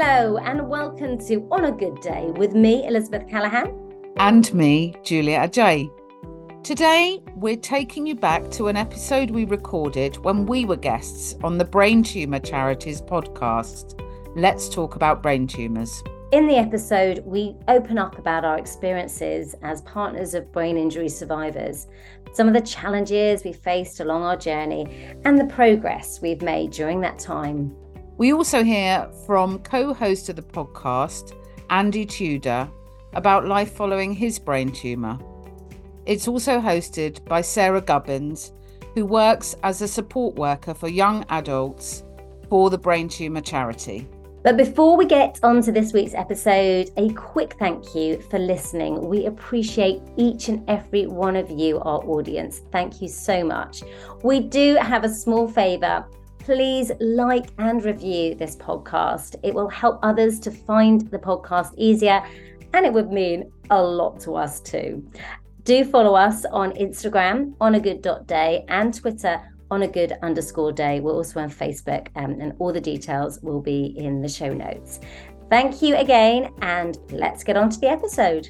Hello and welcome to On a Good Day with me, Elizabeth Callahan. And me, Julia Ajay. Today, we're taking you back to an episode we recorded when we were guests on the Brain Tumour Charity's podcast. Let's talk about brain tumours. In the episode, we open up about our experiences as partners of brain injury survivors, some of the challenges we faced along our journey, and the progress we've made during that time. We also hear from co host of the podcast, Andy Tudor, about life following his brain tumour. It's also hosted by Sarah Gubbins, who works as a support worker for young adults for the Brain Tumour Charity. But before we get on to this week's episode, a quick thank you for listening. We appreciate each and every one of you, our audience. Thank you so much. We do have a small favour please like and review this podcast. It will help others to find the podcast easier and it would mean a lot to us too. Do follow us on Instagram on a good day and Twitter on a good underscore day. We're also on Facebook um, and all the details will be in the show notes. Thank you again and let's get on to the episode.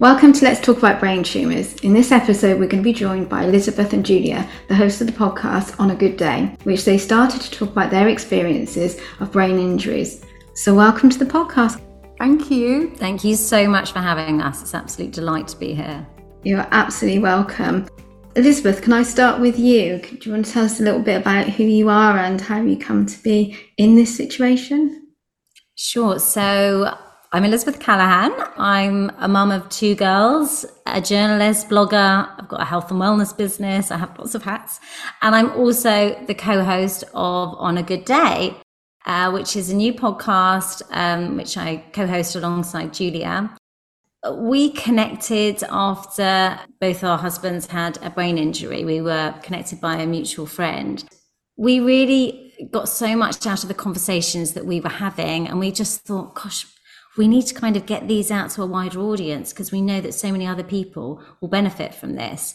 Welcome to Let's Talk About Brain Tumours. In this episode, we're going to be joined by Elizabeth and Julia, the hosts of the podcast On a Good Day, which they started to talk about their experiences of brain injuries. So, welcome to the podcast. Thank you. Thank you so much for having us. It's an absolute delight to be here. You're absolutely welcome. Elizabeth, can I start with you? Do you want to tell us a little bit about who you are and how you come to be in this situation? Sure. So, I'm Elizabeth Callahan. I'm a mum of two girls, a journalist, blogger. I've got a health and wellness business. I have lots of hats. And I'm also the co host of On a Good Day, uh, which is a new podcast um, which I co host alongside Julia. We connected after both our husbands had a brain injury. We were connected by a mutual friend. We really got so much out of the conversations that we were having, and we just thought, gosh, we need to kind of get these out to a wider audience because we know that so many other people will benefit from this.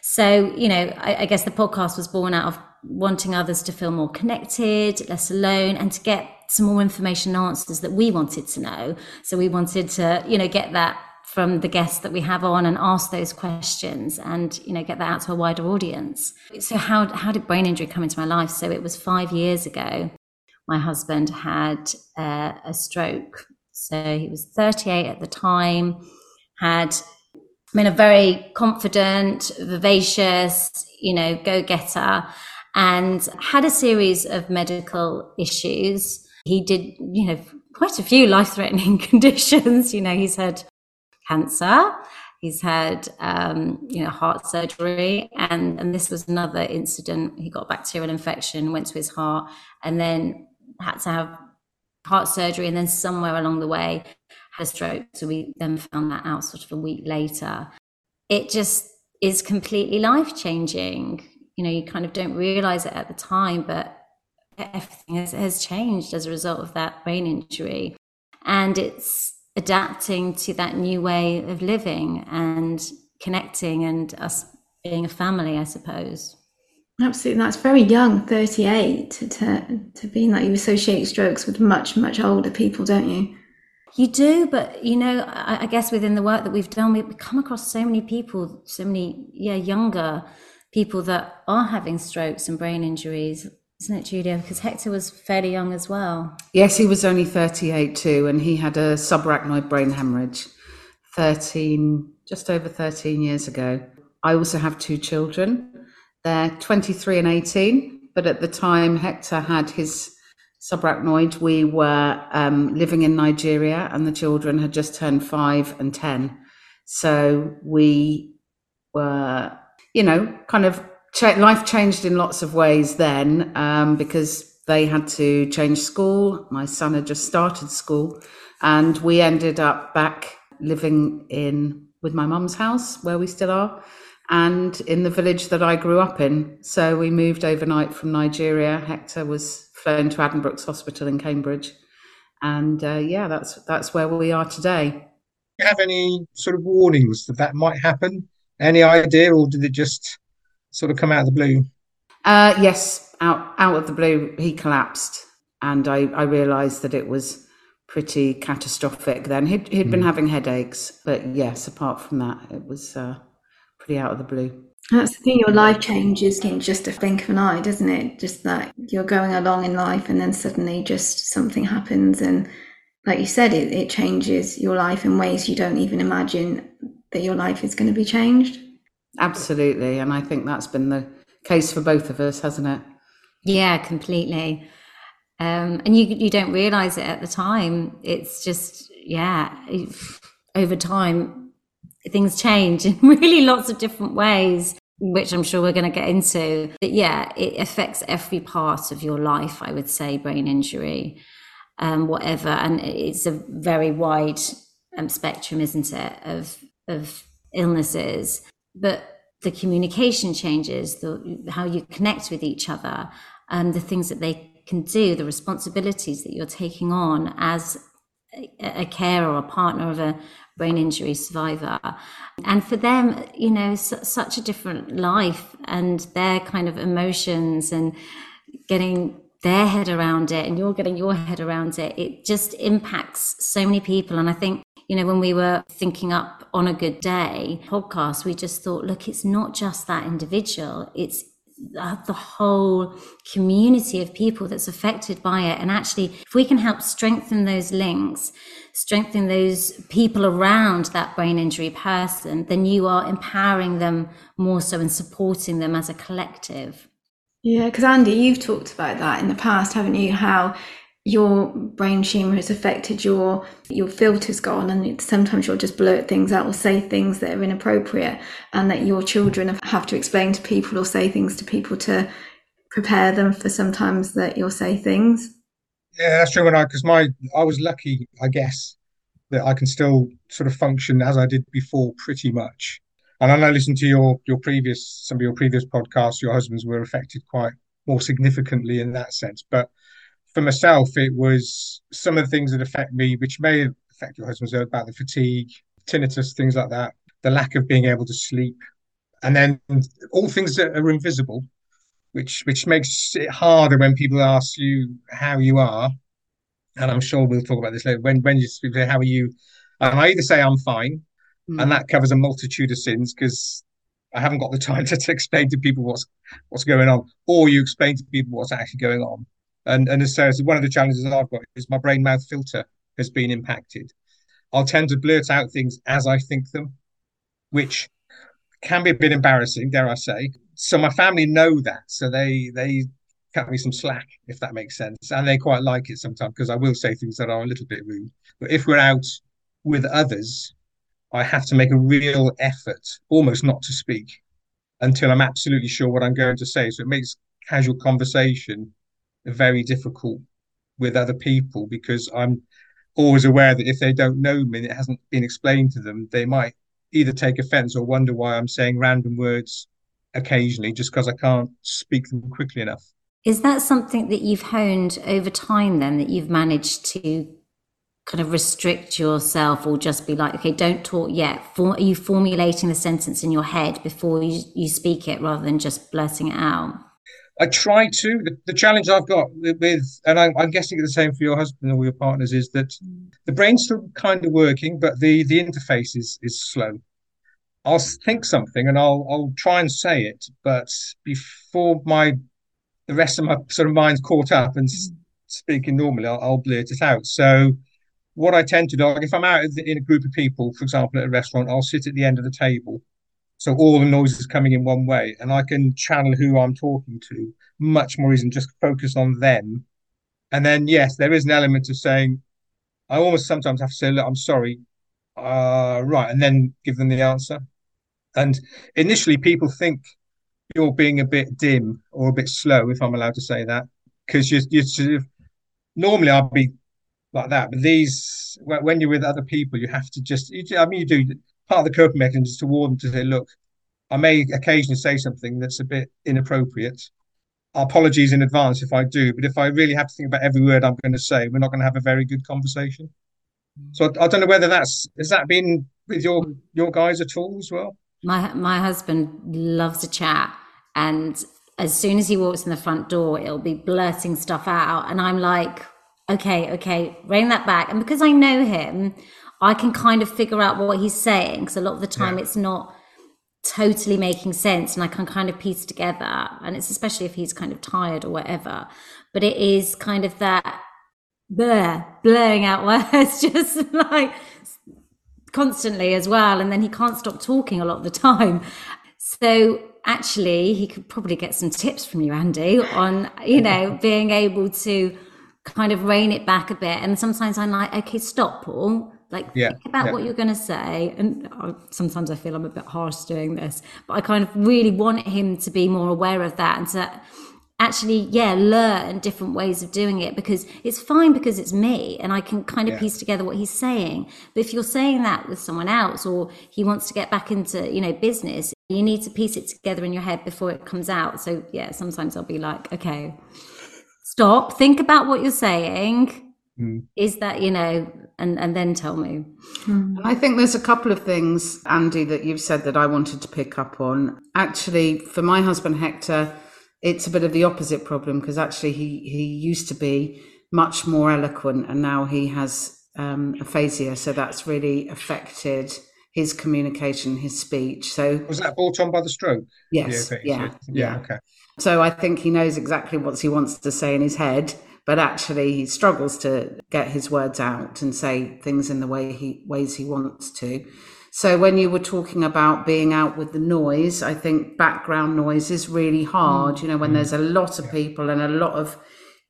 So, you know, I, I, guess the podcast was born out of wanting others to feel more connected, less alone, and to get some more information and answers that we wanted to know. So we wanted to, you know, get that from the guests that we have on and ask those questions and you know get that out to a wider audience so how how did brain injury come into my life so it was five years ago my husband had uh, a stroke so he was 38 at the time, had been a very confident, vivacious, you know, go getter, and had a series of medical issues. He did, you know, quite a few life threatening conditions. You know, he's had cancer, he's had, um, you know, heart surgery, and, and this was another incident. He got bacterial infection, went to his heart, and then had to have heart surgery and then somewhere along the way had a stroke. So we then found that out sort of a week later. It just is completely life changing. You know, you kind of don't realize it at the time, but everything has, has changed as a result of that brain injury. And it's adapting to that new way of living and connecting and us being a family, I suppose. Absolutely, that's very young, 38, to, to, to being like you associate strokes with much, much older people, don't you? You do, but you know, I, I, guess within the work that we've done, we've come across so many people, so many, yeah, younger people that are having strokes and brain injuries, isn't it, Julia? Because Hector was fairly young as well. Yes, he was only 38 too, and he had a subarachnoid brain hemorrhage 13, just over 13 years ago. I also have two children. They're 23 and 18, but at the time Hector had his subarachnoid, we were um, living in Nigeria and the children had just turned five and 10. So we were, you know, kind of life changed in lots of ways then um, because they had to change school. My son had just started school and we ended up back living in with my mum's house where we still are and in the village that I grew up in. So we moved overnight from Nigeria. Hector was flown to Addenbrooke's Hospital in Cambridge, and uh, yeah, that's that's where we are today. Do you have any sort of warnings that that might happen? Any idea, or did it just sort of come out of the blue? Uh, yes, out out of the blue, he collapsed, and I I realised that it was pretty catastrophic. Then he'd he'd mm. been hmm. having headaches, but yes, apart from that, it was uh, pretty out of the blue. That's the thing, your life changes in just a blink of an eye, doesn't it? Just that you're going along in life and then suddenly just something happens. And like you said, it, it changes your life in ways you don't even imagine that your life is going to be changed. Absolutely. And I think that's been the case for both of us, hasn't it? Yeah, completely. Um, and you you don't realize it at the time. It's just yeah, over time things change in really lots of different ways which I'm sure we're going to get into. But yeah, it affects every part of your life, I would say, brain injury, um, whatever. And it's a very wide um, spectrum, isn't it, of, of illnesses. But the communication changes, the, how you connect with each other, and the things that they can do, the responsibilities that you're taking on as a, a carer or a partner of a brain injury survivor. And for them, you know, such a different life and their kind of emotions and getting their head around it and you're getting your head around it, it just impacts so many people. And I think, you know, when we were thinking up on a good day podcast, we just thought, look, it's not just that individual, it's the whole community of people that's affected by it. And actually, if we can help strengthen those links, strengthen those people around that brain injury person, then you are empowering them more so and supporting them as a collective. Yeah, because Andy, you've talked about that in the past, haven't you? How your brain tumor has affected your your filters gone and sometimes you'll just blurt things out or say things that are inappropriate and that your children have to explain to people or say things to people to prepare them for sometimes that you'll say things. Yeah that's true because my i was lucky i guess that i can still sort of function as i did before pretty much. And i know listen to your your previous some of your previous podcasts your husbands were affected quite more significantly in that sense but for myself, it was some of the things that affect me, which may affect your husband about the fatigue, tinnitus, things like that, the lack of being able to sleep, and then all things that are invisible, which which makes it harder when people ask you how you are. And I'm sure we'll talk about this later. When when you speak, how are you? And I either say I'm fine, mm. and that covers a multitude of sins because I haven't got the time to, to explain to people what's what's going on, or you explain to people what's actually going on. And and as Sarah said, one of the challenges I've got is my brain mouth filter has been impacted. I'll tend to blurt out things as I think them, which can be a bit embarrassing, dare I say. So my family know that, so they they cut me some slack if that makes sense, and they quite like it sometimes because I will say things that are a little bit rude. But if we're out with others, I have to make a real effort, almost not to speak, until I'm absolutely sure what I'm going to say. So it makes casual conversation very difficult with other people because I'm always aware that if they don't know me and it hasn't been explained to them, they might either take offense or wonder why I'm saying random words occasionally just because I can't speak them quickly enough. Is that something that you've honed over time then that you've managed to kind of restrict yourself or just be like, okay, don't talk yet? For, are you formulating the sentence in your head before you, you speak it rather than just blurting it out? I try to. The, the challenge I've got with, and I, I'm, guessing it's the same for your husband or your partners, is that the brain's still kind of working, but the the interface is is slow. I'll think something and I'll I'll try and say it, but before my the rest of my sort of mind's caught up and speaking normally, I'll, I'll blurt it out. So what I tend to do, like if I'm out in a group of people, for example, at a restaurant, I'll sit at the end of the table. So all the noise is coming in one way, and I can channel who I'm talking to much more easily, just focus on them. And then, yes, there is an element of saying, I almost sometimes have to say, look, I'm sorry. Uh, right. And then give them the answer. And initially, people think you're being a bit dim or a bit slow, if I'm allowed to say that, because you you sort of normally I'd be like that, but these when you're with other people, you have to just. You, I mean, you do part of the coping mechanism is to warn them to say, look, I may occasionally say something that's a bit inappropriate. Apologies in advance if I do, but if I really have to think about every word I'm going to say, we're not going to have a very good conversation. So I, I don't know whether that's has that been with your your guys at all as well. My my husband loves a chat, and as soon as he walks in the front door, it'll be blurting stuff out, and I'm like, okay, okay, rein that back. And because I know him, I can kind of figure out what he's saying because a lot of the time yeah. it's not totally making sense, and I can kind of piece together. And it's especially if he's kind of tired or whatever. But it is kind of that blur, blurring out words, just like constantly as well. And then he can't stop talking a lot of the time. So actually, he could probably get some tips from you, Andy, on, you know, being able to kind of rein it back a bit. And sometimes I'm like, okay, stop, Paul. Like, yeah, think about yeah. what you're going to say. And I, sometimes I feel I'm a bit harsh doing this, but I kind of really want him to be more aware of that and to actually yeah learn different ways of doing it because it's fine because it's me and i can kind of yeah. piece together what he's saying but if you're saying that with someone else or he wants to get back into you know business you need to piece it together in your head before it comes out so yeah sometimes i'll be like okay stop think about what you're saying mm. is that you know and and then tell me mm. i think there's a couple of things andy that you've said that i wanted to pick up on actually for my husband hector it's a bit of the opposite problem because actually he he used to be much more eloquent and now he has um, aphasia, so that's really affected his communication, his speech. So was that brought on by the stroke? Yes. Yeah, yeah, yeah. Okay. So I think he knows exactly what he wants to say in his head, but actually he struggles to get his words out and say things in the way he ways he wants to. So when you were talking about being out with the noise, I think background noise is really hard. Mm. You know, when mm. there's a lot of people and a lot of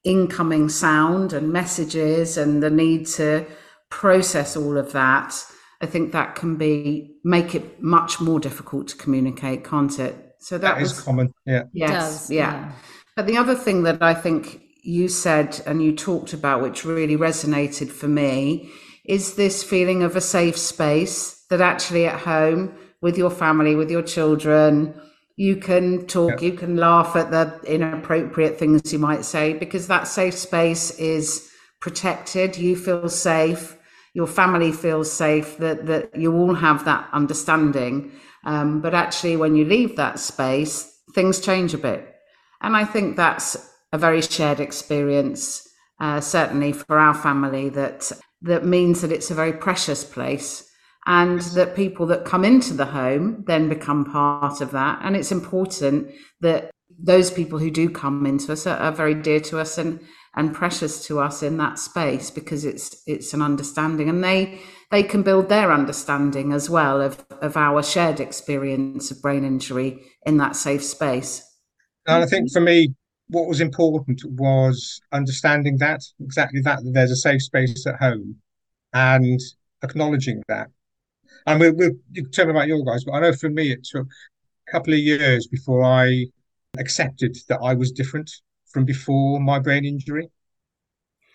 incoming sound and messages and the need to process all of that, I think that can be make it much more difficult to communicate, can't it? So that, that was, is common. Yeah. Yes. Does, yeah. yeah. But the other thing that I think you said and you talked about, which really resonated for me, is this feeling of a safe space that actually at home with your family, with your children, you can talk, yeah. you can laugh at the inappropriate things you might say because that safe space is protected. You feel safe, your family feels safe, that, that you all have that understanding. Um, but actually, when you leave that space, things change a bit. And I think that's a very shared experience, uh, certainly for our family, that that means that it's a very precious place and that people that come into the home then become part of that. And it's important that those people who do come into us are, are, very dear to us and and precious to us in that space because it's it's an understanding and they they can build their understanding as well of of our shared experience of brain injury in that safe space and i think for me what was important was understanding that exactly that, that there's a safe space at home and acknowledging that and we'll, we'll you can tell me about your guys, but I know for me it took a couple of years before I accepted that I was different from before my brain injury.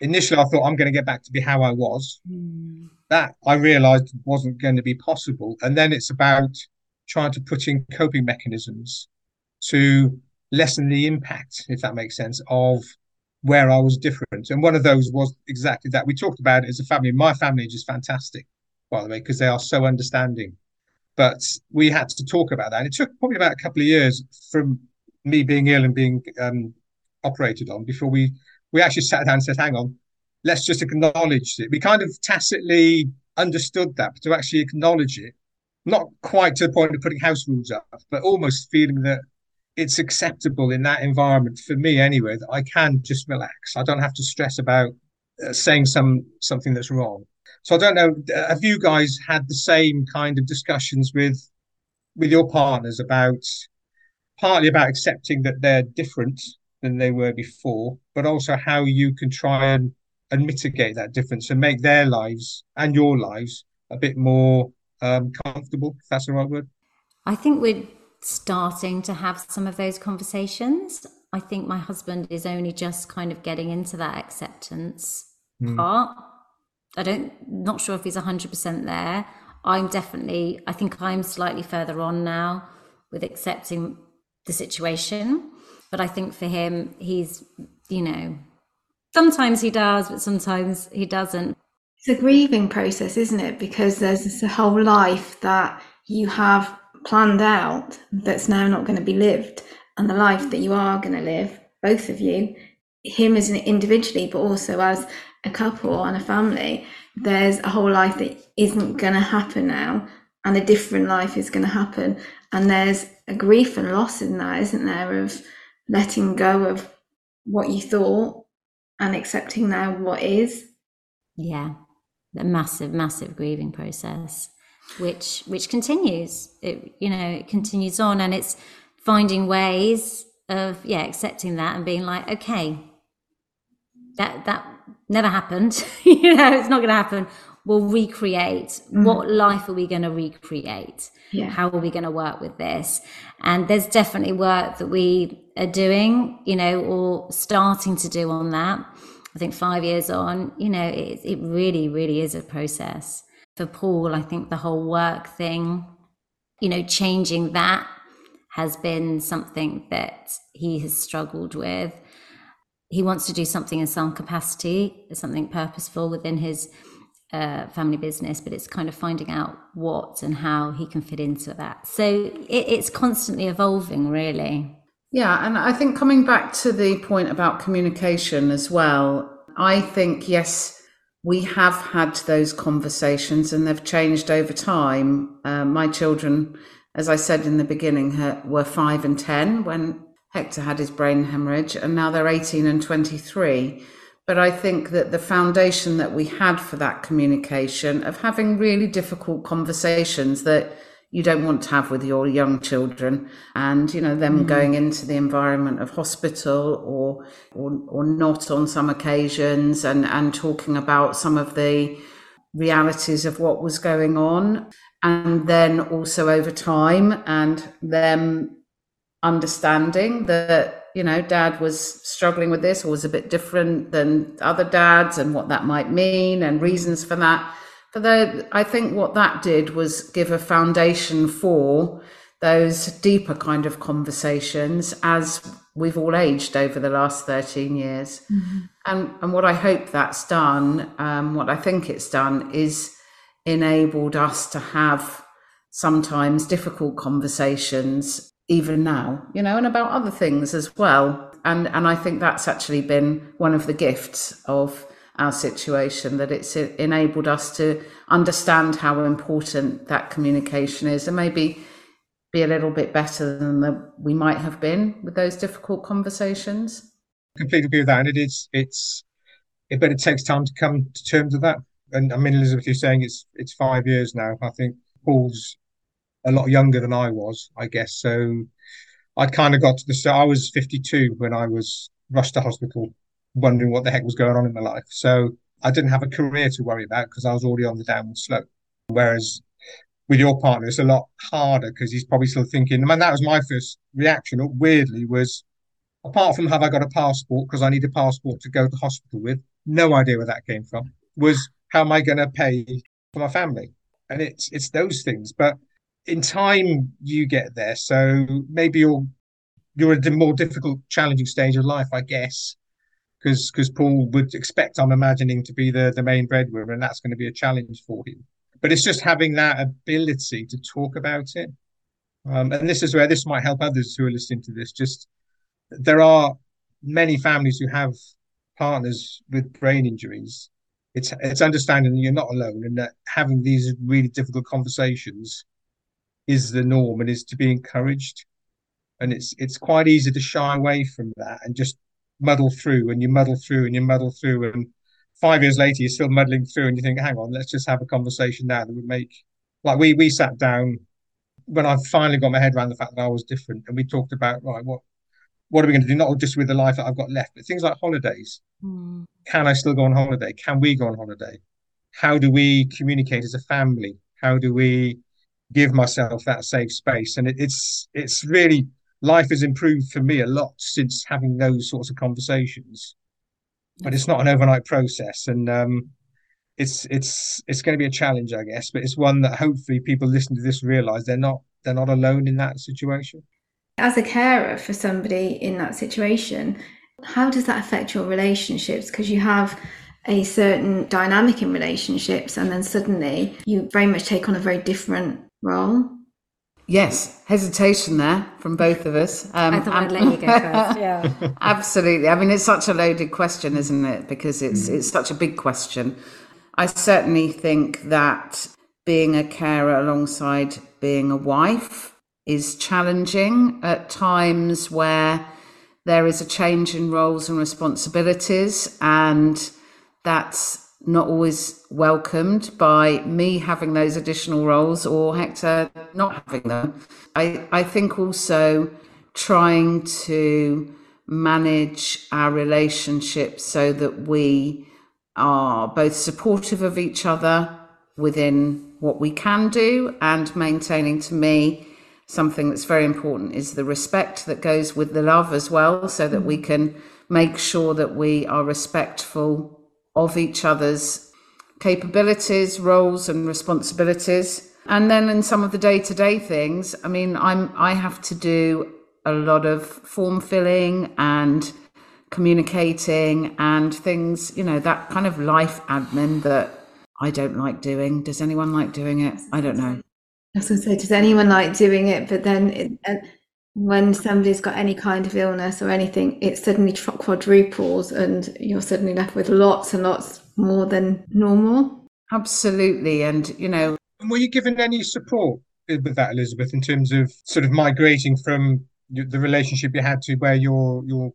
Initially, I thought I'm going to get back to be how I was. Mm. That I realized wasn't going to be possible. And then it's about trying to put in coping mechanisms to lessen the impact, if that makes sense, of where I was different. And one of those was exactly that. We talked about it as a family. My family is just fantastic by the way, because they are so understanding. But we had to talk about that. It took probably about a couple of years from me being ill and being um, operated on before we we actually sat down and said, "Hang on, let's just acknowledge it." We kind of tacitly understood that, but to actually acknowledge it, not quite to the point of putting house rules up, but almost feeling that it's acceptable in that environment for me anyway that I can just relax. I don't have to stress about uh, saying some something that's wrong. So I don't know. Have you guys had the same kind of discussions with with your partners about partly about accepting that they're different than they were before, but also how you can try and and mitigate that difference and make their lives and your lives a bit more um, comfortable, if that's the right word? I think we're starting to have some of those conversations. I think my husband is only just kind of getting into that acceptance mm. part. I don't, not sure if he's 100% there. I'm definitely, I think I'm slightly further on now with accepting the situation. But I think for him, he's, you know, sometimes he does, but sometimes he doesn't. It's a grieving process, isn't it? Because there's this whole life that you have planned out that's now not going to be lived, and the life that you are going to live, both of you, him as an individually, but also as a couple and a family, there's a whole life that isn't going to happen now, and a different life is going to happen. And there's a grief and loss in that, isn't there, of letting go of what you thought and accepting now what is. Yeah a massive, massive grieving process, which which continues. It you know it continues on, and it's finding ways of yeah accepting that and being like, okay, that that never happened. you know, it's not going to happen. We'll recreate. Mm. What life are we going to recreate? Yeah. How are we going to work with this? And there's definitely work that we are doing, you know, or starting to do on that I think five years on, you know, it, it really, really is a process. For Paul, I think the whole work thing, you know, changing that has been something that he has struggled with. He wants to do something in some capacity, something purposeful within his uh, family business, but it's kind of finding out what and how he can fit into that. So it, it's constantly evolving, really. Yeah, and I think coming back to the point about communication as well, I think, yes, we have had those conversations and they've changed over time. Uh, my children, as I said in the beginning, were five and 10 when Hector had his brain hemorrhage, and now they're 18 and 23. But I think that the foundation that we had for that communication of having really difficult conversations that you don't want to have with your young children. And you know them mm-hmm. going into the environment of hospital or, or or not on some occasions and and talking about some of the realities of what was going on. And then also over time and them understanding that you know dad was struggling with this or was a bit different than other dads and what that might mean and reasons for that but the, I think what that did was give a foundation for those deeper kind of conversations as we've all aged over the last 13 years. Mm-hmm. And, and what I hope that's done, um, what I think it's done, is enabled us to have sometimes difficult conversations, even now, you know, and about other things as well. And, and I think that's actually been one of the gifts of our situation, that it's enabled us to understand how important that communication is and maybe be a little bit better than the, we might have been with those difficult conversations. Completely agree with that. And it is, it's, it, but it takes time to come to terms with that. And I mean, Elizabeth, you're saying it's, it's five years now. I think Paul's a lot younger than I was, I guess. So I kind of got to the, so I was 52 when I was rushed to hospital wondering what the heck was going on in my life. So I didn't have a career to worry about because I was already on the downward slope. Whereas with your partner, it's a lot harder because he's probably still thinking. I mean, that was my first reaction. Uh, weirdly, was apart from have I got a passport because I need a passport to go to hospital with. No idea where that came from. Was how am I going to pay for my family? And it's it's those things. But in time, you get there. So maybe you're you're at a more difficult, challenging stage of life, I guess because because Paul would expect, I'm imagining, to be the the main breadwinner, and that's going to be a challenge for him. But it's just having that ability to talk about it Um, and this is where this might help others who are listening to this. Just there are many families who have partners with brain injuries. It's it's understanding that you're not alone and that having these really difficult conversations is the norm and is to be encouraged. And it's it's quite easy to shy away from that and just muddle through and you muddle through and you muddle through and five years later you're still muddling through and you think, hang on, let's just have a conversation now that would make like we we sat down when I finally got my head around the fact that I was different and we talked about right what what are we going to do? Not just with the life that I've got left but things like holidays. Mm. can I still go on holiday? Can we go on holiday? How do we communicate as a family? How do we give myself that safe space? And it, it's it's really life has improved for me a lot since having those sorts of conversations but it's not an overnight process. And um, it's it's it's going to be a challenge i guess but it's one that hopefully people listening to this realize they're not they're not alone in that situation. As a carer for somebody in that situation how does that affect your relationships? Because you have a certain dynamic in relationships and then suddenly you very much take on a very different role Yes, hesitation there from both of us. Um, I thought I'd let you go first. Yeah, absolutely. I mean, it's such a loaded question, isn't it? Because it's mm. it's such a big question. I certainly think that being a carer alongside being a wife is challenging at times where there is a change in roles and responsibilities, and that's not always welcomed by me having those additional roles or Hector not having them. I, I think also trying to manage our relationship so that we are both supportive of each other within what we can do and maintaining to me something that's very important is the respect that goes with the love as well so that we mm. can make sure that we are respectful of each other's capabilities, roles, and responsibilities. And then in some of the day to day things, I mean, I'm I have to do a lot of form filling and communicating and things, you know, that kind of life admin that I don't like doing. Does anyone like doing it? I don't know. I was going to say, does anyone like doing it? But then it, when somebody's got any kind of illness or anything, it suddenly quadruples and you're suddenly left with lots and lots more than normal. Absolutely. And, you know. Were you given any support with that, Elizabeth, in terms of sort of migrating from the relationship you had to where you're, you're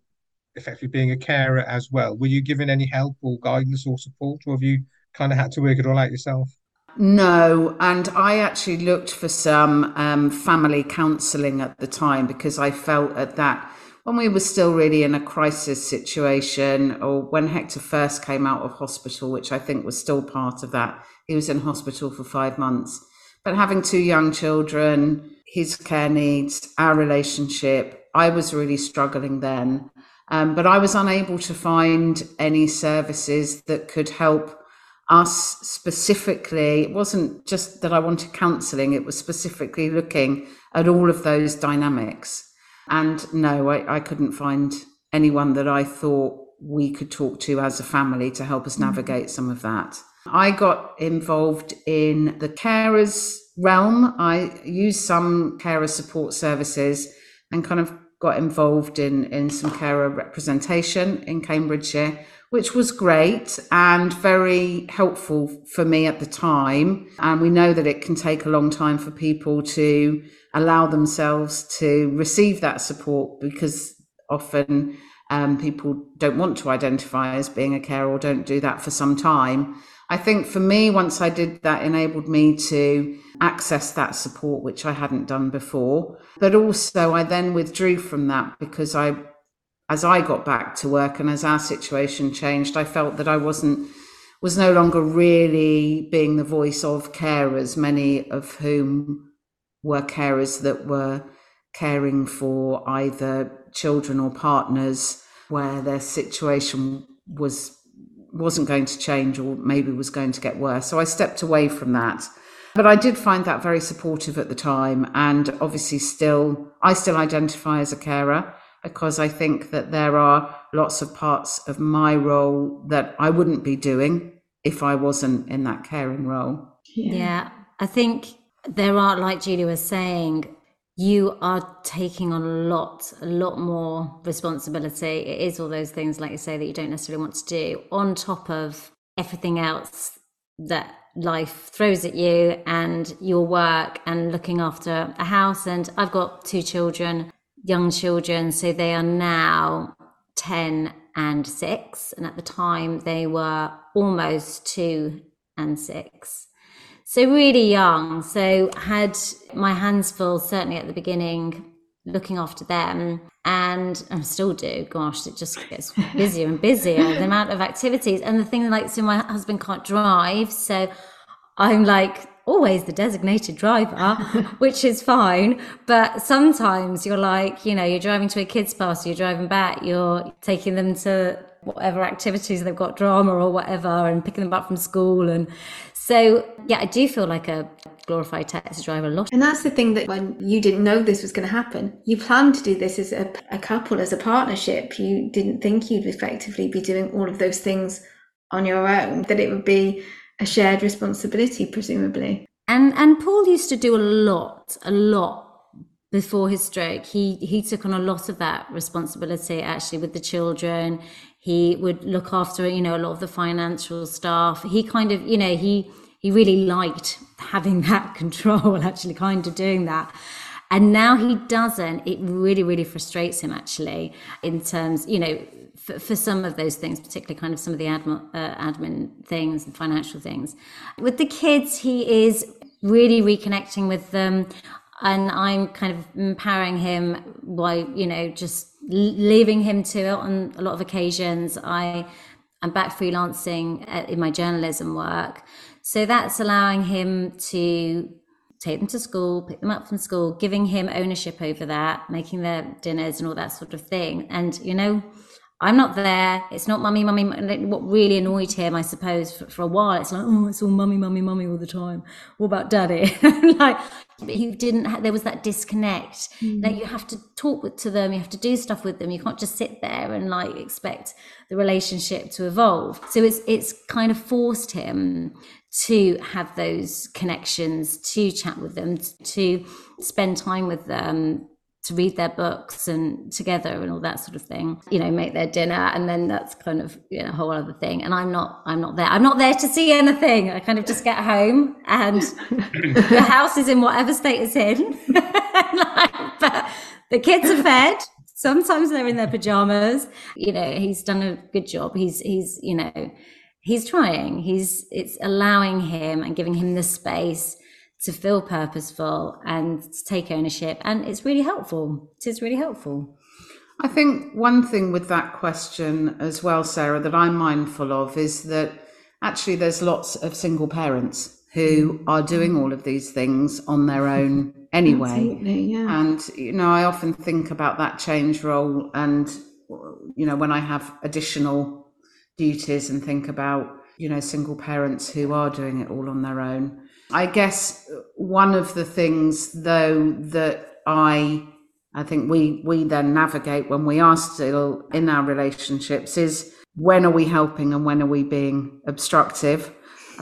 effectively being a carer as well? Were you given any help or guidance or support, or have you kind of had to work it all out yourself? No, and I actually looked for some um, family counselling at the time because I felt at that when we were still really in a crisis situation, or when Hector first came out of hospital, which I think was still part of that. He was in hospital for five months, but having two young children, his care needs, our relationship, I was really struggling then. Um, but I was unable to find any services that could help us specifically, it wasn't just that I wanted counselling, it was specifically looking at all of those dynamics. And no, I, I couldn't find anyone that I thought we could talk to as a family to help us mm-hmm. navigate some of that. I got involved in the carers realm. I used some carer support services and kind of got involved in, in some carer representation in Cambridgeshire which was great and very helpful for me at the time. And we know that it can take a long time for people to allow themselves to receive that support because often um, people don't want to identify as being a carer or don't do that for some time. I think for me, once I did that, enabled me to access that support, which I hadn't done before. But also, I then withdrew from that because I as I got back to work and as our situation changed, I felt that I wasn't was no longer really being the voice of carers, many of whom were carers that were caring for either children or partners where their situation was wasn't going to change or maybe was going to get worse. So I stepped away from that. But I did find that very supportive at the time and obviously still I still identify as a carer because I think that there are lots of parts of my role that I wouldn't be doing if I wasn't in that caring role. Yeah. yeah. I think there are, like Julia was saying, you are taking on a lot, a lot more responsibility. It is all those things, like you say, that you don't necessarily want to do, on top of everything else that life throws at you and your work and looking after a house. And I've got two children, young children, so they are now 10 and six. And at the time, they were almost two and six. So, really young. So, had my hands full, certainly at the beginning, looking after them. And I still do. Gosh, it just gets busier and busier, the amount of activities. And the thing, like, so my husband can't drive. So, I'm like always the designated driver, which is fine. But sometimes you're like, you know, you're driving to a kids' party, you're driving back, you're taking them to whatever activities they've got, drama or whatever, and picking them up from school. And so, yeah, I do feel like a glorified taxi driver a lot. And that's the thing that when you didn't know this was going to happen, you planned to do this as a, a couple, as a partnership. You didn't think you'd effectively be doing all of those things on your own, that it would be a shared responsibility, presumably. And and Paul used to do a lot, a lot before his stroke. He he took on a lot of that responsibility actually with the children. He would look after, you know, a lot of the financial stuff. He kind of, you know, he he really liked having that control, actually kind of doing that. And now he doesn't. It really, really frustrates him actually in terms, you know, for, for some of those things, particularly kind of some of the admin, uh, admin things and financial things. With the kids, he is really reconnecting with them. And I'm kind of empowering him by, you know, just leaving him to it on a lot of occasions. I am back freelancing uh, in my journalism work. So that's allowing him to take them to school, pick them up from school, giving him ownership over that, making their dinners and all that sort of thing. And, you know, I'm not there. It's not mummy, mummy. What really annoyed him, I suppose, for, for, a while, it's like, oh, it's all mummy, mummy, mummy all the time. What about daddy? like, he didn't. Have, there was that disconnect. Mm. That you have to talk with, to them. You have to do stuff with them. You can't just sit there and like expect the relationship to evolve. So it's it's kind of forced him to have those connections, to chat with them, to spend time with them to read their books and together and all that sort of thing you know make their dinner. And then that's kind of you know a whole other thing. And i'm not i'm not there. I'm not there to see anything. I kind of just get home and the house is in whatever state it's in. Like, but the kids are fed. Sometimes they're in their pajamas. You know he's done a good job. He's he's you know he's trying. He's it's allowing him and giving him the space to feel purposeful and to take ownership. And it's really helpful. It is really helpful. I think one thing with that question as well, Sarah, that I'm mindful of is that actually there's lots of single parents who mm. are doing all of these things on their own anyway. Yeah. And, you know, I often think about that change role and, you know, when I have additional duties and think about, you know, single parents who are doing it all on their own I guess one of the things, though, that I I think we we then navigate when we are still in our relationships is when are we helping and when are we being obstructive,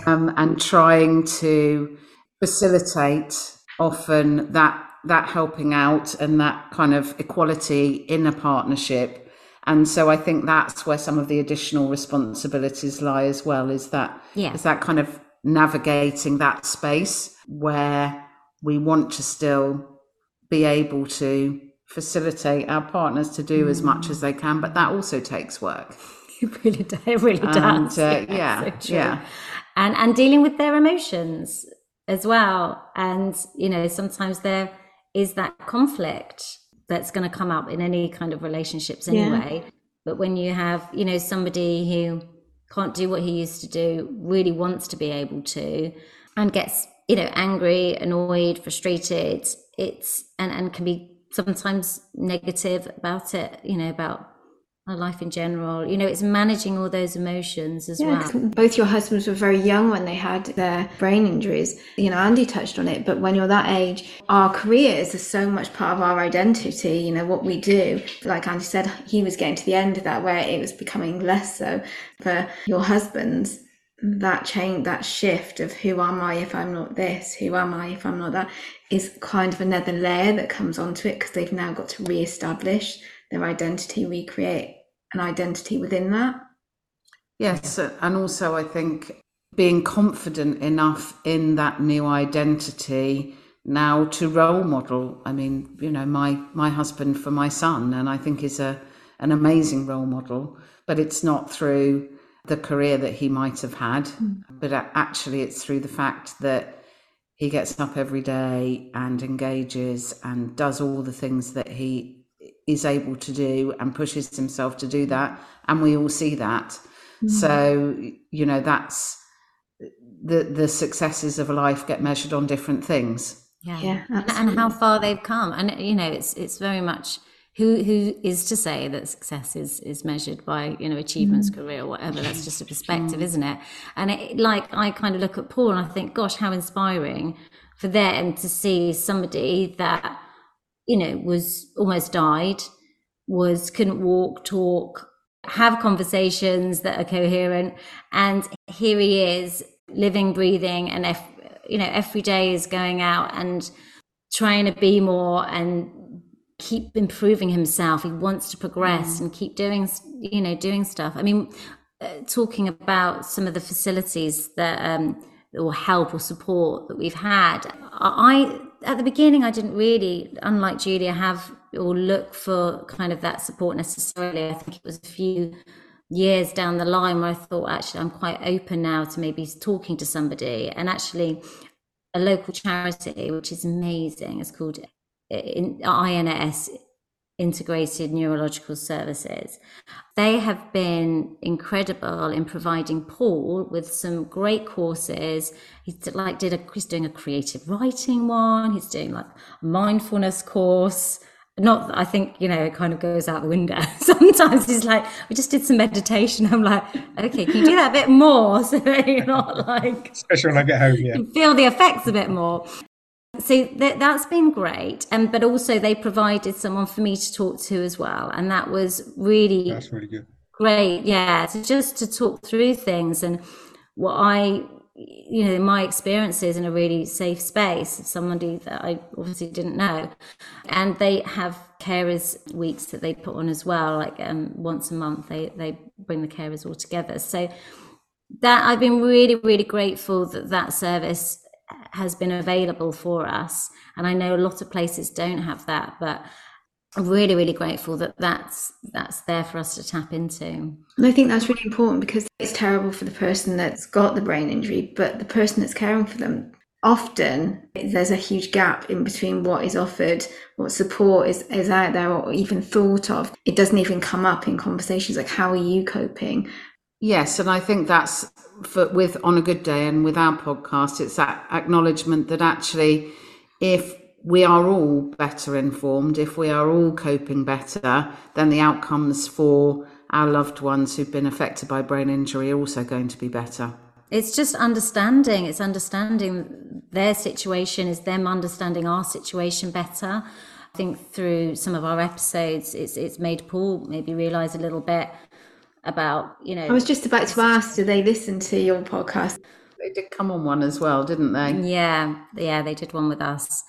um, and trying to facilitate often that that helping out and that kind of equality in a partnership. And so I think that's where some of the additional responsibilities lie as well. Is that yeah. is that kind of navigating that space where we want to still be able to facilitate our partners to do mm. as much as they can, but that also takes work. It really does. It really does. uh, yeah, so yeah. And and dealing with their emotions as well. And you know, sometimes there is that conflict that's going to come up in any kind of relationships anyway. Yeah. But when you have, you know, somebody who can't do what he used to do, really wants to be able to, and gets, you know, angry, annoyed, frustrated. It's and, and can be sometimes negative about it, you know, about our life in general. You know, it's managing all those emotions as yeah, well. Both your husbands were very young when they had their brain injuries. You know, Andy touched on it, but when you're that age, our careers are so much part of our identity, you know, what we do. Like Andy said, he was getting to the end of that where it was becoming less so. For your husbands, that change, that shift of who am I if I'm not this, who am I if I'm not that, is kind of another layer that comes onto it because they've now got to re-establish their identity, recreate an identity within that. Yes, and also I think being confident enough in that new identity now to role model. I mean, you know, my my husband for my son, and I think is a an amazing role model. But it's not through the career that he might have had, mm. but actually, it's through the fact that he gets up every day and engages and does all the things that he is able to do and pushes himself to do that, and we all see that. Mm. So, you know, that's the the successes of life get measured on different things. Yeah, yeah and, and how far they've come, and you know, it's it's very much who who is to say that success is is measured by you know achievements mm. career or whatever that's just a perspective mm. isn't it and it, like i kind of look at paul and i think gosh how inspiring for them to see somebody that you know was almost died was couldn't walk talk have conversations that are coherent. And here he is living breathing and if you know every day is going out and trying to be more and keep improving himself. He wants to progress mm. and keep doing you know doing stuff. I mean uh, talking about some of the facilities that um or help or support that we've had i at the beginning i didn't really unlike julia have or look for kind of that support necessarily. I think it was a few years down the line where i thought actually i'm quite open now to maybe talking to somebody. And actually a local charity which is amazing it's called uh, in INS integrated neurological services. They have been incredible in providing Paul with some great courses. He's like did a he's doing a creative writing one. He's doing like a mindfulness course. Not, I think you know, it kind of goes out the window. Sometimes he's like, we just did some meditation. I'm like, okay, can you do that a bit more so that you're not like, especially when I get home, yeah, feel the effects a bit more. So th- that's been great, and but also they provided someone for me to talk to as well, and that was really that's really good. Great, yeah. So just to talk through things and what I, you know, my experiences in a really safe space, somebody that I obviously didn't know, and they have carers weeks that they put on as well, like um, once a month they they bring the carers all together. So that I've been really really grateful that that service has been available for us. And I know a lot of places don't have that, but I'm really, really grateful that that's that's there for us to tap into. And I think that's really important because it's terrible for the person that's got the brain injury, but the person that's caring for them. Often there's a huge gap in between what is offered, what support is, is out there, or even thought of. It doesn't even come up in conversations like, How are you coping? Yes, and I think that's for, with on a good day and with our podcast, it's that acknowledgement that actually, if we are all better informed, if we are all coping better, then the outcomes for our loved ones who've been affected by brain injury are also going to be better. It's just understanding. It's understanding their situation, is them understanding our situation better. I think through some of our episodes, it's it's made Paul maybe realize a little bit about you know i was just about to ask do they listen to your podcast? They did come on one as well didn't they? Yeah yeah they did one with us.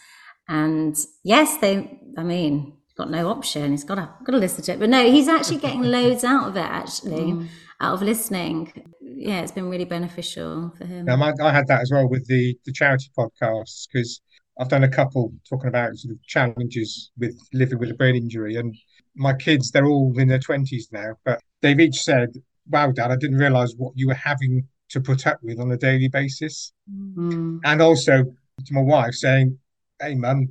And yes they i mean got no option. He's got to got to listen to it. But no he's actually getting loads out of it actually mm. out of listening. Yeah it's been really beneficial for him. Yeah, I, I had that as well with the the charity podcasts because I've done a couple talking about sort of challenges with living with a brain injury and my kids, they're all in their 20s now, but they've each said, Wow, Dad, I didn't realize what you were having to put up with on a daily basis. Mm. And also to my wife saying, Hey, mum,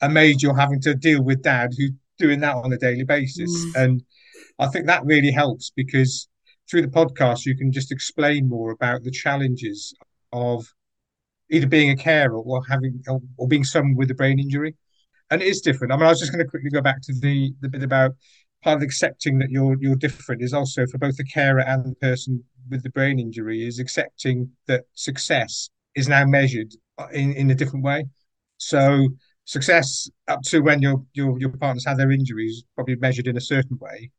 amazed you're having to deal with dad who's doing that on a daily basis. Mm. And I think that really helps because through the podcast, you can just explain more about the challenges of either being a carer or having or, or being someone with a brain injury and it is different. I mean, I was just going to quickly go back to the the bit about part of accepting that you're you're different is also for both the carer and the person with the brain injury is accepting that success is now measured in in a different way. So success up to when your your your partners had their injuries probably measured in a certain way.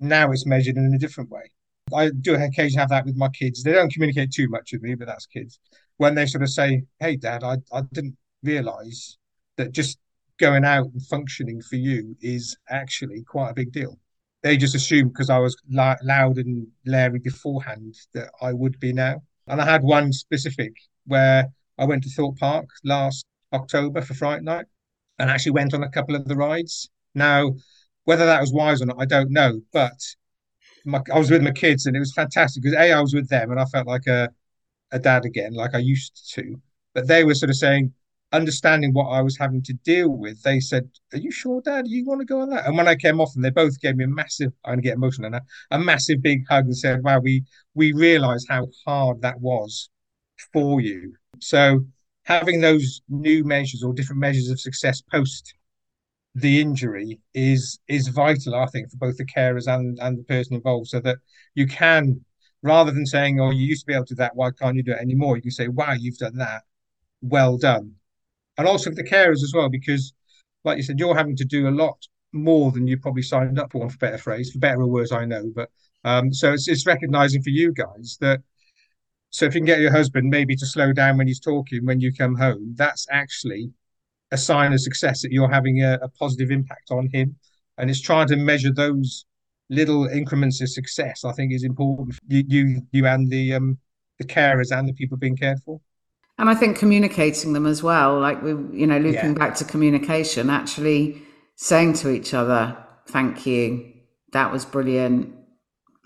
Now it's measured in a different way. I do occasionally have that with my kids. They don't communicate too much with me, but that's kids. When they sort of say, Hey, dad, I, I didn't realize that just going out and functioning for you is actually quite a big deal. They just assumed because I was la- loud and leery beforehand that I would be now. And I had one specific where I went to Thorpe Park last October for Fright Night and actually went on a couple of the rides. Now, whether that was wise or not, I don't know. But my, I was with my kids and it was fantastic because A, I was with them and I felt like a, a dad again, like I used to. But they were sort of saying, understanding what I was having to deal with, they said, Are you sure, Dad, you want to go on that? And when I came off and they both gave me a massive, I'm going to get emotional now, a massive big hug and said, Wow, we we realise how hard that was for you. So having those new measures or different measures of success post the injury is is vital, I think, for both the carers and, and the person involved, so that you can, rather than saying, Oh, you used to be able to do that, why can't you do it anymore? You can say, Wow, you've done that. Well done and also for the carers as well, because like you said, you're having to do a lot more than you probably signed up for, for better phrase, for better or worse, I know. But um, so it's, it's recognizing for you guys that so if you can get your husband maybe to slow down when he's talking when you come home, that's actually a sign of success that you're having a, a positive impact on him. And it's trying to measure those little increments of success. I think is important. You, you, you, and the um, the carers and the people being cared for. And I think communicating them as well, like we, you know, looping yeah. back to communication, actually saying to each other, thank you. That was brilliant.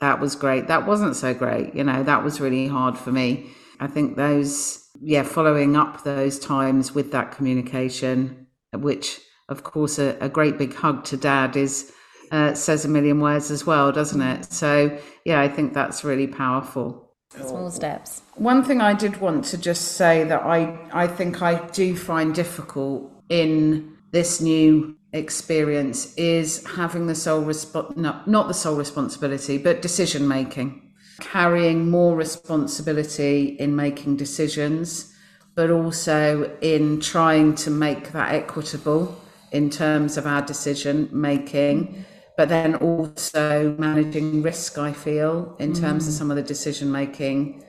That was great. That wasn't so great. You know, that was really hard for me. I think those, yeah, following up those times with that communication, which of course a, a great big hug to dad is, uh, says a million words as well, doesn't it? So yeah, I think that's really powerful small steps. One thing I did want to just say that I, I think I do find difficult in this new experience is having the sole resp- no, not the sole responsibility, but decision making. Carrying more responsibility in making decisions, but also in trying to make that equitable in terms of our decision making but then also managing risk, I feel, in terms mm. of some of the decision making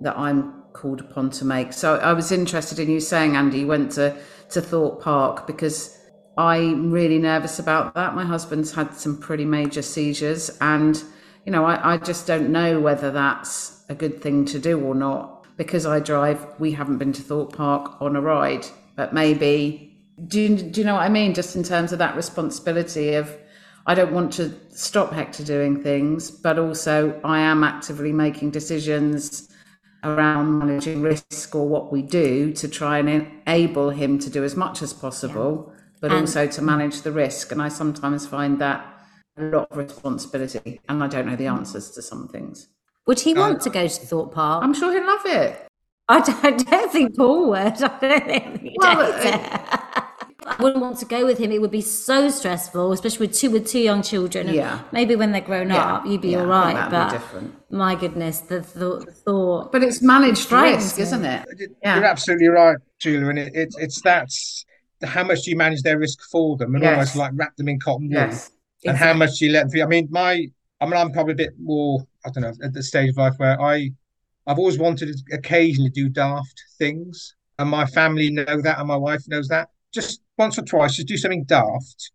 that I'm called upon to make. So I was interested in you saying, Andy, you went to, to Thorpe Park because I'm really nervous about that. My husband's had some pretty major seizures, and you know, I, I just don't know whether that's a good thing to do or not. Because I drive, we haven't been to Thorpe Park on a ride, but maybe do you, do you know what I mean? Just in terms of that responsibility of I don't want to stop Hector doing things, but also I am actively making decisions around managing risk or what we do to try and enable him to do as much as possible, yeah. but and, also to manage the risk. And I sometimes find that a lot of responsibility, and I don't know the answers to some things. Would he want uh, to go to Thorpe Park? I'm sure he'd love it. I don't, I don't think Paul would. I don't think well, I wouldn't want to go with him. It would be so stressful, especially with two with two young children. Yeah. Maybe when they're grown yeah. up, you'd be yeah, all right. But my goodness, the the thought. But it's managed risk, isn't it? Yeah. You're absolutely right, Julia. And it, it, it's that's how much do you manage their risk for them, and yes. almost like wrap them in cotton wool, yes. and exactly. how much do you let them? I mean, my, I mean, I'm probably a bit more. I don't know at the stage of life where I, I've always wanted to occasionally do daft things, and my family know that, and my wife knows that. Just once or twice, just do something daft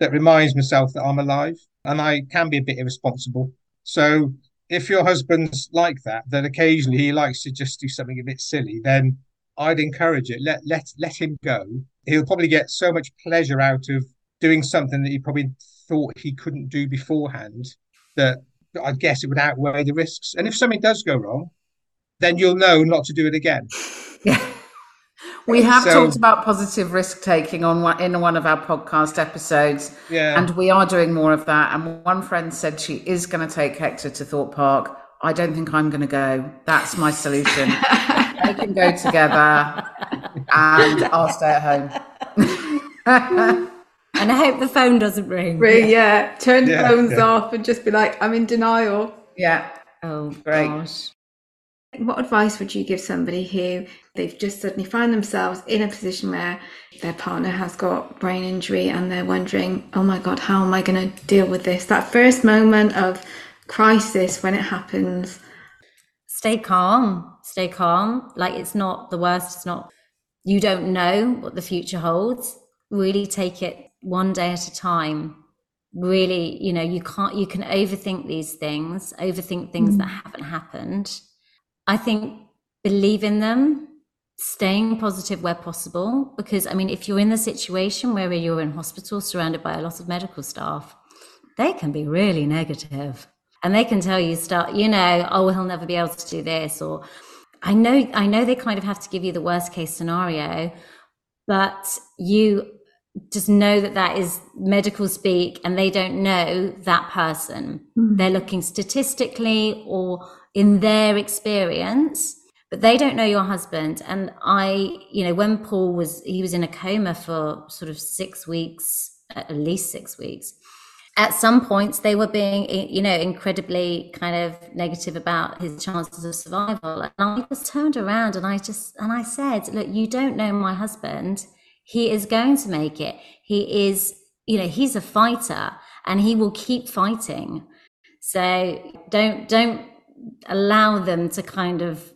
that reminds myself that I'm alive and I can be a bit irresponsible. So if your husband's like that, that occasionally he likes to just do something a bit silly, then I'd encourage it. Let let let him go. He'll probably get so much pleasure out of doing something that he probably thought he couldn't do beforehand that I guess it would outweigh the risks. And if something does go wrong, then you'll know not to do it again. Yeah. We have so, talked about positive risk taking on one, in one of our podcast episodes, yeah. and we are doing more of that. And one friend said she is going to take Hector to Thorpe Park. I don't think I'm going to go. That's my solution. they can go together, and I'll stay at home. and I hope the phone doesn't ring. Ring, yeah. Turn the yeah, phones yeah. off and just be like, I'm in denial. Yeah. Oh, oh great. Gosh. What advice would you give somebody who they've just suddenly found themselves in a position where their partner has got brain injury and they're wondering, oh my God, how am I going to deal with this? That first moment of crisis when it happens? Stay calm. Stay calm. Like it's not the worst. It's not, you don't know what the future holds. Really take it one day at a time. Really, you know, you can't, you can overthink these things, overthink things mm. that haven't happened. I think believe in them, staying positive where possible. Because, I mean, if you're in the situation where you're in hospital surrounded by a lot of medical staff, they can be really negative and they can tell you stuff, you know, oh, he'll never be able to do this. Or I know, I know they kind of have to give you the worst case scenario, but you just know that that is medical speak and they don't know that person. Mm. They're looking statistically or in their experience but they don't know your husband. And i you know when paul was he was in a coma for sort of six weeks at least six weeks at some points they were being you know incredibly kind of negative about his chances of survival. And i just turned around and i just and i said look you don't know my husband. He is going to make it. He is you know he's a fighter and he will keep fighting. So don't don't allow them to kind of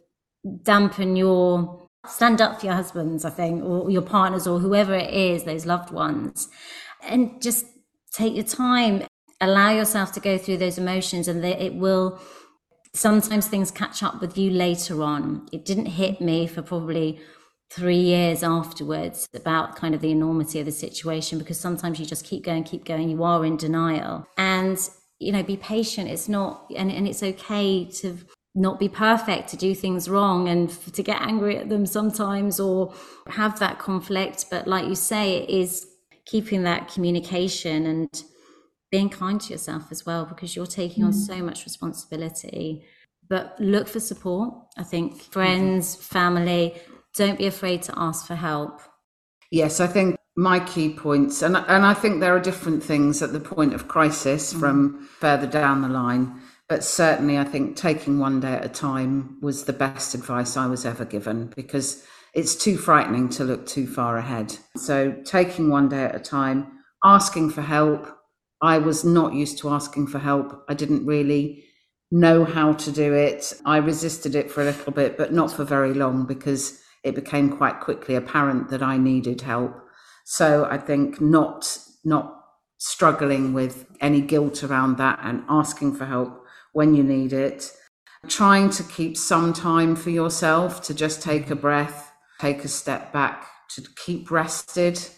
dampen your stand up for your husbands i think or your partners or whoever it is those loved ones. And just take your time. Allow yourself to go through those emotions and it will sometimes things catch up with you later on. It didn't hit me for probably three years afterwards about kind of the enormity of the situation because sometimes you just keep going keep going. You are in denial. And you know be patient. It's not and, and it's okay to not be perfect to do things wrong and to get angry at them sometimes or have that conflict. But like you say it is keeping that communication and being kind to yourself as well because you're taking mm. on so much responsibility. But look for support i think. Friends mm-hmm. family don't be afraid to ask for help. Yes i think my key points and and i think there are different things at the point of crisis mm. from further down the line but certainly i think taking one day at a time was the best advice i was ever given because it's too frightening to look too far ahead. So, taking one day at a time, asking for help. I was not used to asking for help. I didn't really know how to do it. I resisted it for a little bit, but not for very long because it became quite quickly apparent that I needed help. So, I think not not struggling with any guilt around that and asking for help when you need it. Trying to keep some time for yourself to just take a breath take a step back to keep rested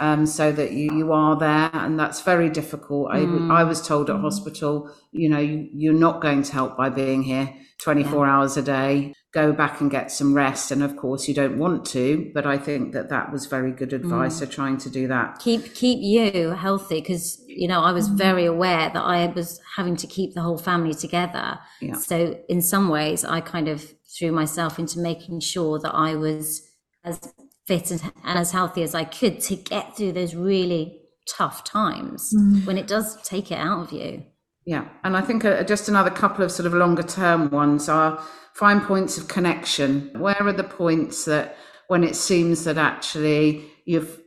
um, so that you, you are there. And that's very difficult. Mm. I, I was told at mm. hospital, you know, you, you're not going to help by being here 24 yeah. hours a day. Go back and get some rest. And of course, you don't want to, but I think that that was very good advice. Mm. So trying to do that. Keep keep you healthy because you know I was mm. very aware that I was having to keep the whole family together. Yeah. So in some ways, I kind of threw myself into making sure that I was as fit and, as healthy as I could to get through those really tough times mm. when it does take it out of you. Yeah, and I think uh, just another couple of sort of longer term ones are find points of connection. Where are the points that when it seems that actually you've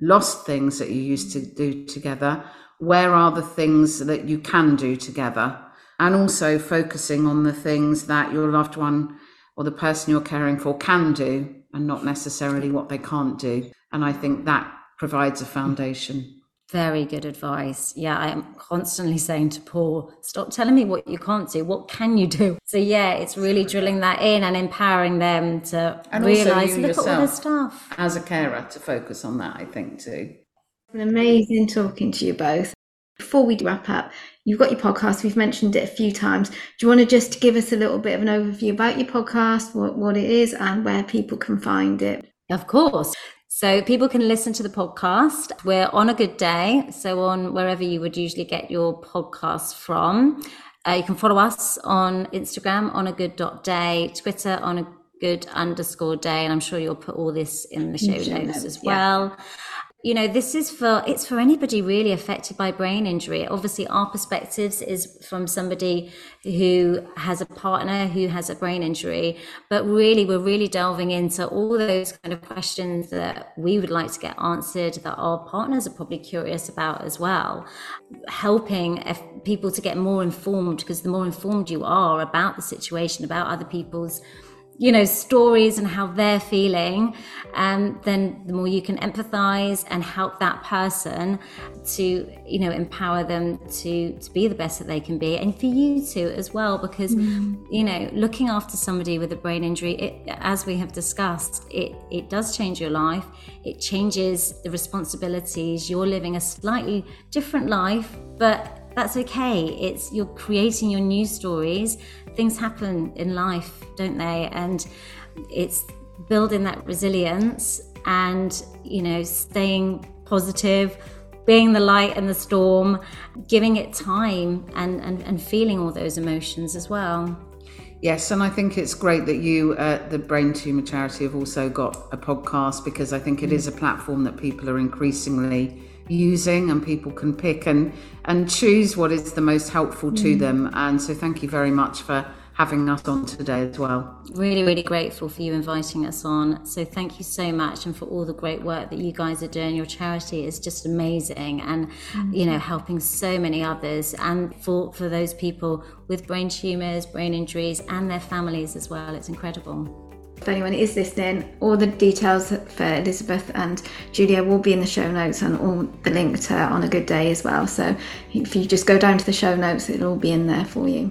lost things that you used to do together, where are the things that you can do together? And also focusing on the things that your loved one or the person you're caring for can do and not necessarily what they can't do. And I think that provides a foundation. Very good advice. Yeah, I'm constantly saying to Paul, stop telling me what you can't do. What can you do? So yeah, it's really drilling that in and empowering them to and realize look at all the stuff. As a carer to focus on that, I think too. It's amazing talking to you both. Before we wrap up, you've got your podcast. We've mentioned it a few times. Do you want to just give us a little bit of an overview about your podcast, what, what it is, and where people can find it? Of course. So people can listen to the podcast. We're on a good day. So on wherever you would usually get your podcast from. Uh, you can follow us on Instagram on a good dot day, Twitter on a good underscore day, and I'm sure you'll put all this in the show notes as well. Yeah you know this is for it's for anybody really affected by brain injury. Obviously our perspectives is from somebody who has a partner who has a brain injury but really we're really delving into all those kind of questions that we would like to get answered that our partners are probably curious about as well. Helping people to get more informed because the more informed you are about the situation about other people's you know stories and how they're feeling and um, then the more you can empathize and help that person to you know empower them to to be the best that they can be and for you too as well because mm. you know looking after somebody with a brain injury it, as we have discussed it it does change your life it changes the responsibilities you're living a slightly different life but that's okay. It's you're creating your new stories. Things happen in life, don't they? And it's building that resilience and you know staying positive being the light in the storm giving it time and, and and feeling all those emotions as well Yes, and I think it's great that you, uh, the Brain Tumour Charity, have also got a podcast because I think it is a platform that people are increasingly using and people can pick and and choose what is the most helpful to mm. them. And so thank you very much for having us on today as well. Really really grateful for you inviting us on. So thank you so much and for all the great work that you guys are doing. Your charity is just amazing and mm. you know helping so many others and for for those people with brain tumors brain injuries and their families as well. It's incredible if anyone is listening, all the details for Elizabeth and Julia will be in the show notes and all the link to On a Good Day as well. So if you just go down to the show notes, it'll all be in there for you.